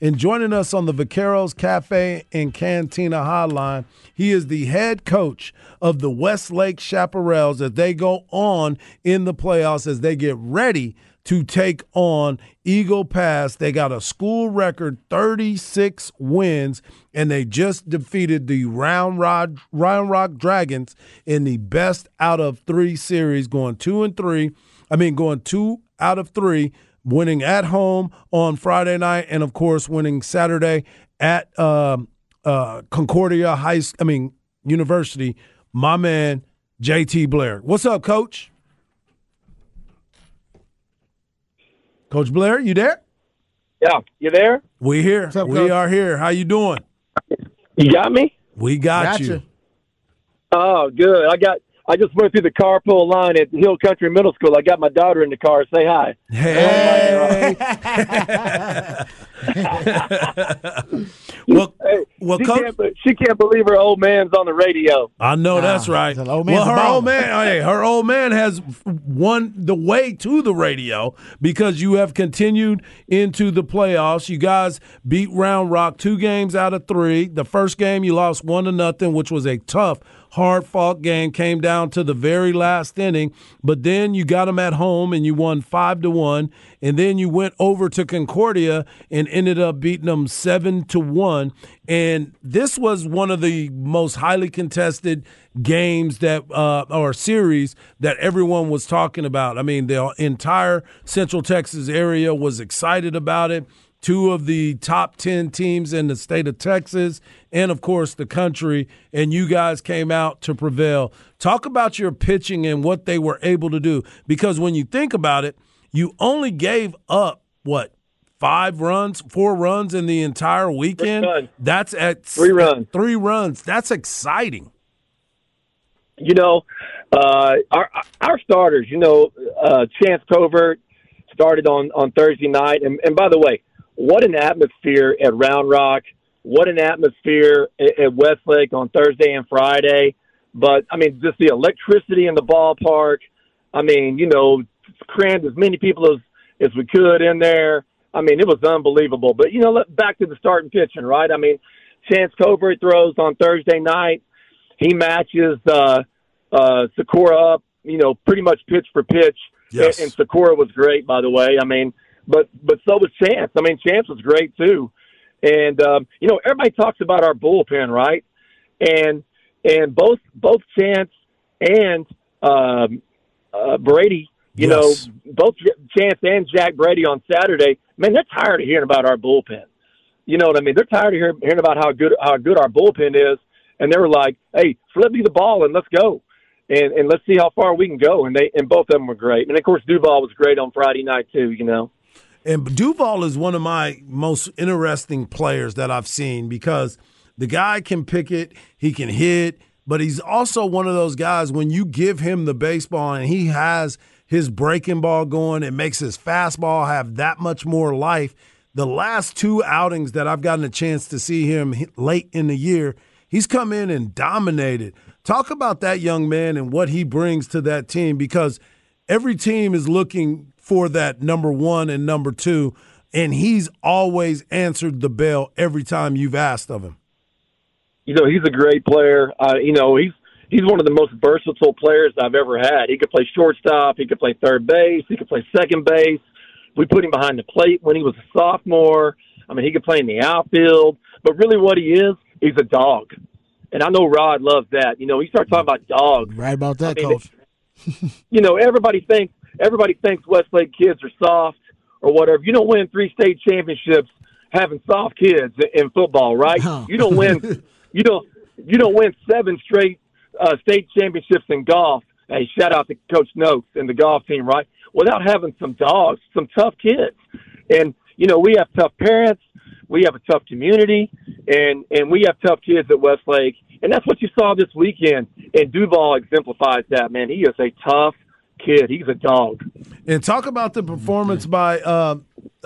And joining us on the Vaqueros Cafe and Cantina hotline, he is the head coach of the Westlake Chaparrals as they go on in the playoffs as they get ready to take on Eagle Pass. They got a school record 36 wins, and they just defeated the Round Rock, Round Rock Dragons in the best out of three series, going two and three. I mean, going two out of three, winning at home on Friday night, and of course, winning Saturday at uh, uh, Concordia High. I mean, University. My man, JT Blair. What's up, Coach? Coach Blair, you there? Yeah, you there? We here. up, we Coach? are here. How you doing? You got me? We got Gotcha. you. Oh, good. I got. I just went through the carpool line at Hill Country Middle School. I got my daughter in the car. Say hi. Hey. well, Hey, well, she, coach, can't, she can't believe her old man's on the radio. I know that's right. old well, her old man, oh, hey, her old man has won the way to the radio because you have continued into the playoffs. You guys beat Round Rock two games out of three. The first game you lost one to nothing, which was a tough, hard fought game. Came down to the very last inning, but then you got them at home and you won five to one, and then you went over to Concordia and ended up beating them seven to one. And this was one of the most highly contested games that uh, or series that everyone was talking about. I mean, the entire Central Texas area was excited about it. Two of the top 10 teams in the state of Texas, and of course the country, and you guys came out to prevail. Talk about your pitching and what they were able to do. Because when you think about it, you only gave up what five runs, four runs in the entire weekend. That's at Three runs. Three runs. That's exciting. You know, uh, our our starters. You know, uh, Chance Covert started on on Thursday night, and, and by the way, what an atmosphere at Round Rock! What an atmosphere at, Westlake on Thursday and Friday. But I mean, just the electricity in the ballpark. I mean, you know, crammed as many people as as we could in there. I mean, it was unbelievable. But you know, let, back to the starting pitching, right? I mean, Chance Covert throws on Thursday night. He matches uh, uh, Sykora up, you know, pretty much pitch for pitch. Yes. And, and Sykora was great, by the way. I mean, but but so was Chance. I mean, Chance was great too. And um, you know, everybody talks about our bullpen, right? And and both both Chance and um, uh, Brady, you Yes. know, both Chance and Jack Brady on Saturday, man, they're tired of hearing about our bullpen. You know what I mean? They're tired of hearing, hearing about how good how good our bullpen is, and they were like, "Hey, flip me the ball and let's go." And, and let's see how far we can go. And they and both of them were great. And of course, Duval was great on Friday night too. You know. And Duval is one of my most interesting players that I've seen because the guy can pick it, he can hit, but he's also one of those guys when you give him the baseball and he has his breaking ball going, it makes his fastball have that much more life. The last two outings that I've gotten a chance to see him late in the year, he's come in and dominated. Talk about that young man and what he brings to that team because every team is looking for that number one and number two, and he's always answered the bell every time you've asked of him. you know he's a great player. Uh, you know he's he's one of the most versatile players I've ever had. He could play shortstop, he could play third base, he could play second base. We put him behind the plate when he was a sophomore. I mean, he could play in the outfield. But really, what he is, he's a dog. And I know Rod loves that. You know, he starts talking about dogs. Right about that, I mean, coach. You know, everybody thinks everybody thinks Westlake kids are soft or whatever. You don't win three state championships having soft kids in football, right? Huh. You don't win. you don't. You don't win seven straight uh, state championships in golf. Hey, shout out to Coach Noakes and the golf team, right? Without having some dogs, some tough kids, and you know we have tough parents, we have a tough community, and and we have tough kids at Westlake, and that's what you saw this weekend. And Duval exemplifies that. Man, he is a tough kid. He's a dog. And talk about the performance by uh,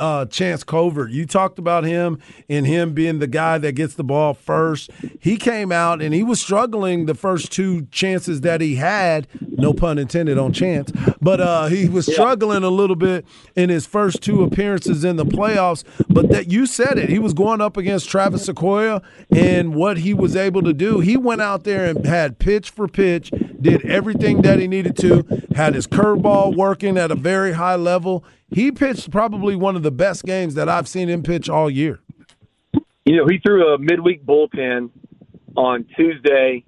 uh, Chance Covert. You talked about him and him being the guy that gets the ball first. He came out and he was struggling the first two chances that he had. No pun intended on Chance, but uh, he was struggling a little bit in his first two appearances in the playoffs. But that you said it, he was going up against Travis Sykora, and what he was able to do, he went out there and had pitch for pitch, did everything that he needed to, had his curveball working at a very high level. He pitched probably one of the best games that I've seen him pitch all year. You know, he threw a midweek bullpen on Tuesday,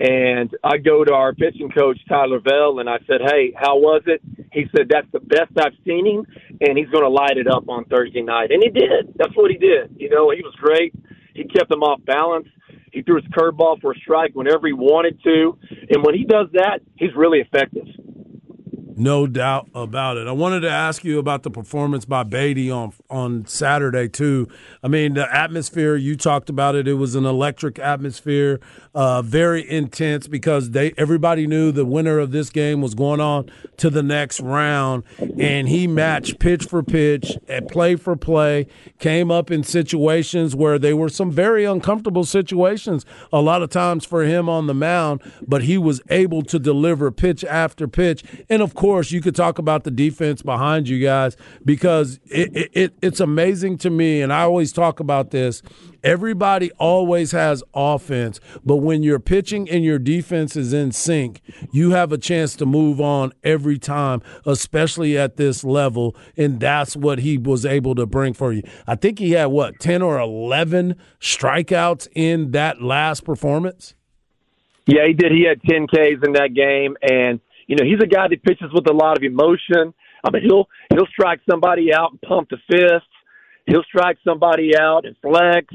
and I go to our pitching coach, Tyler Vell, and I said, Hey, how was it? He said, That's the best I've seen him, and he's going to light it up on Thursday night. And he did. That's what he did. You know, he was great. He kept them off balance. He threw his curveball for a strike whenever he wanted to. And when he does that, he's really effective. No doubt about it. I wanted to ask you about the performance by Beatty on on Saturday too. I mean, the atmosphere you talked about it. It was an electric atmosphere, uh, very intense because they everybody knew the winner of this game was going on to the next round, and he matched pitch for pitch and play for play. Came up in situations where they were some very uncomfortable situations a lot of times for him on the mound, but he was able to deliver pitch after pitch, and of course course, you could talk about the defense behind you guys because it, it, it's amazing to me, and I always talk about this. Everybody always has offense, but when your pitching and your defense is in sync, you have a chance to move on every time, especially at this level. And that's what he was able to bring for you. I think he had what, 10 or 11 strikeouts in that last performance? Yeah, he did. He had 10 Ks in that game. And you know, he's a guy that pitches with a lot of emotion. I mean, he'll he'll strike somebody out and pump the fist. He'll strike somebody out and flex.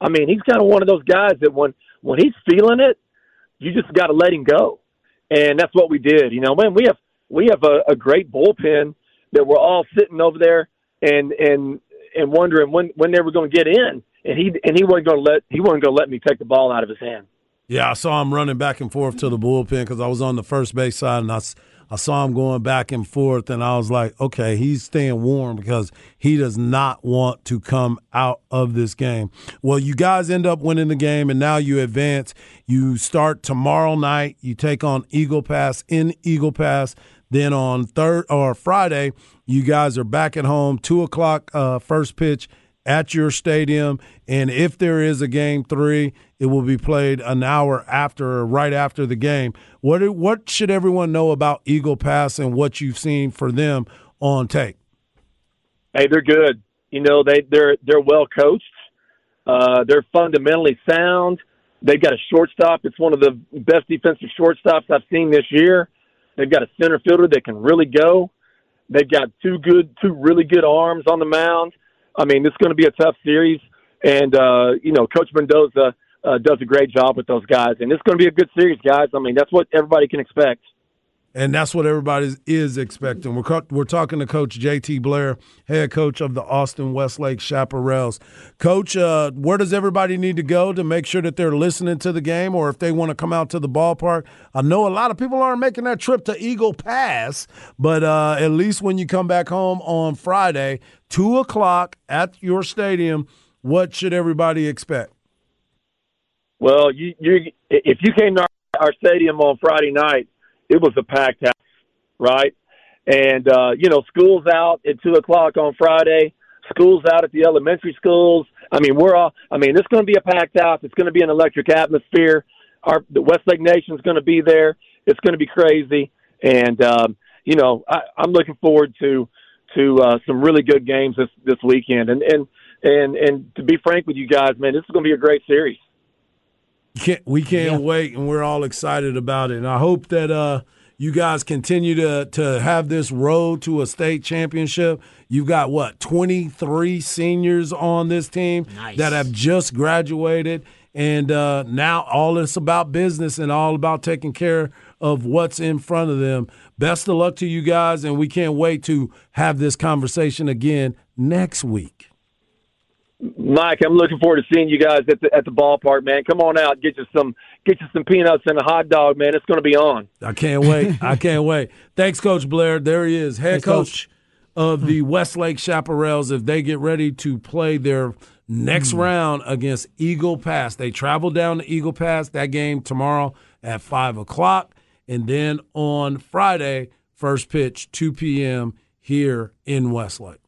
I mean, he's kind of one of those guys that when when he's feeling it, you just got to let him go, and that's what we did. You know, man, we have we have a, a great bullpen that we're all sitting over there and and and wondering when when they were going to get in, and he and he wasn't going to let he wasn't going to let me take the ball out of his hand. Yeah, I saw him running back and forth to the bullpen because I was on the first base side and I, I saw him going back and forth, and I was like, okay, he's staying warm because he does not want to come out of this game. Well, you guys end up winning the game, and now you advance. You start tomorrow night. You take on Eagle Pass in Eagle Pass. Then on third or Friday, you guys are back at home, two o'clock uh, first pitch at your stadium. And if there is a game three, it will be played an hour after or right after the game. What what should everyone know about Eagle Pass and what you've seen for them on tape? Hey, they're good. You know, they they're they're well coached. Uh, they're fundamentally sound. They've got a shortstop. It's one of the best defensive shortstops I've seen this year. They've got a center fielder that can really go. They've got two good, two really good arms on the mound. I mean, this is going to be a tough series, and uh, you know, Coach Mendoza uh, does a great job with those guys, and it's going to be a good series, guys. I mean, that's what everybody can expect. And that's what everybody is expecting. We're, we're talking to Coach JT Blair, head coach of the Austin Westlake Chaparrals. Coach, uh, where does everybody need to go to make sure that they're listening to the game or if they want to come out to the ballpark? I know a lot of people aren't making that trip to Eagle Pass, but uh, at least when you come back home on Friday, 2 o'clock at your stadium, what should everybody expect? Well, you, you if you came to our stadium on Friday night – it was a packed house, right? And uh, you know, school's out at two o'clock on Friday. School's out at the elementary schools. I mean, we're all. I mean, it's going to be a packed house. It's going to be an electric atmosphere. Our the Westlake Nation's going to be there. It's going to be crazy, and um, you know, I, I'm looking forward to to uh, some really good games this this weekend. And and and and to be frank with you guys, man, this is going to be a great series. Can't, we can't yeah. wait, and we're all excited about it. And I hope that uh, you guys continue to to have this road to a state championship. You've got what twenty three seniors on this team nice. that have just graduated, and uh, now all it's about business and all about taking care of what's in front of them. Best of luck to you guys, and we can't wait to have this conversation again next week. Mike, I'm looking forward to seeing you guys at the at the ballpark, man. Come on out, get you some get you some peanuts and a hot dog, man. It's going to be on. I can't wait. I can't wait. Thanks, Coach Blair. There he is, head coach, coach, of the hmm. Westlake Chaparrals. If they get ready to play their next mm. round against Eagle Pass, they travel down to Eagle Pass. That game tomorrow at five o'clock, and then on Friday, first pitch two p.m. here in Westlake.